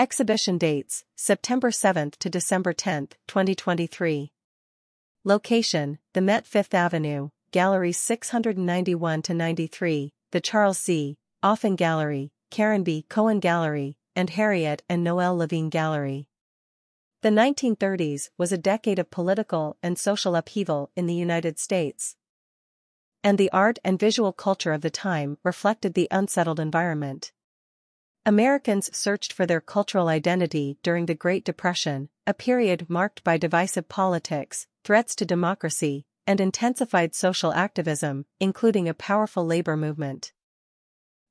Exhibition dates, September 7 to December 10, 2023. Location, the Met Fifth Avenue, Galleries 691 to 93, the Charles C. Offin Gallery, Karen B. Cohen Gallery, and Harriet and Noel Levine Gallery. The 1930s was a decade of political and social upheaval in the United States. And the art and visual culture of the time reflected the unsettled environment. Americans searched for their cultural identity during the Great Depression, a period marked by divisive politics, threats to democracy, and intensified social activism, including a powerful labor movement.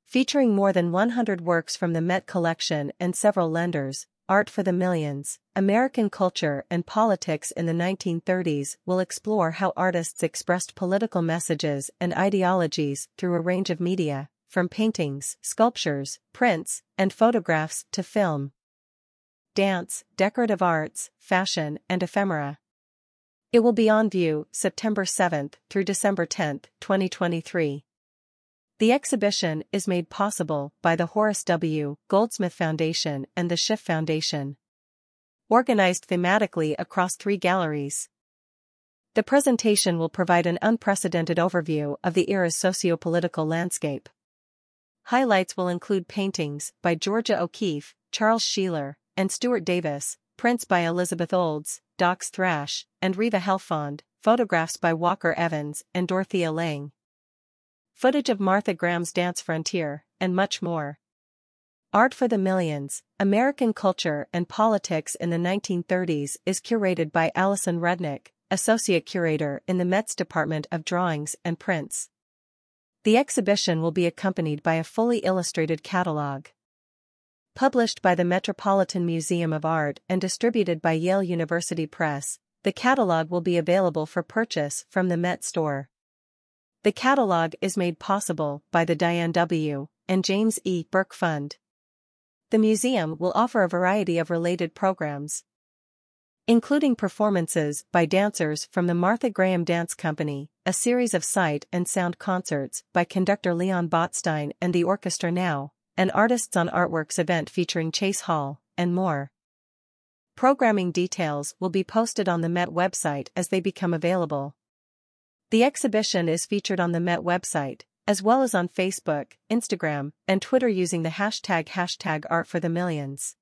Featuring more than 100 works from the Met collection and several lenders, Art for the Millions, American Culture and Politics in the 1930s will explore how artists expressed political messages and ideologies through a range of media, from paintings, sculptures, prints, and photographs to film, dance, decorative arts, fashion, and ephemera. It will be on view September 7 through December 10, 2023. The exhibition is made possible by the Horace W. Goldsmith Foundation and the Schiff Foundation. Organized thematically across three galleries. The presentation will provide an unprecedented overview of the era's socio-political landscape. Highlights will include paintings by Georgia O'Keeffe, Charles Sheeler, and Stuart Davis, prints by Elizabeth Olds, Dox Thrash, and Riva Helfond, photographs by Walker Evans and Dorothea Lange. Footage of Martha Graham's Dance Frontier, and much more. Art for the Millions, American Culture and Politics in the 1930s is curated by Allison Rudnick, Associate Curator in the Met's Department of Drawings and Prints. The exhibition will be accompanied by a fully illustrated catalog. Published by the Metropolitan Museum of Art and distributed by Yale University Press, the catalog will be available for purchase from the Met store. The catalog is made possible by the Diane W. and James E. Burke Fund. The museum will offer a variety of related programs, including performances by dancers from the Martha Graham Dance Company, a series of sight and sound concerts by conductor Leon Botstein and the Orchestra Now, an Artists on Artworks event featuring Chase Hall, and more. Programming details will be posted on the Met website as they become available. The exhibition is featured on the Met website, as well as on Facebook, Instagram, and Twitter using the hashtag hashtag Art for the Millions.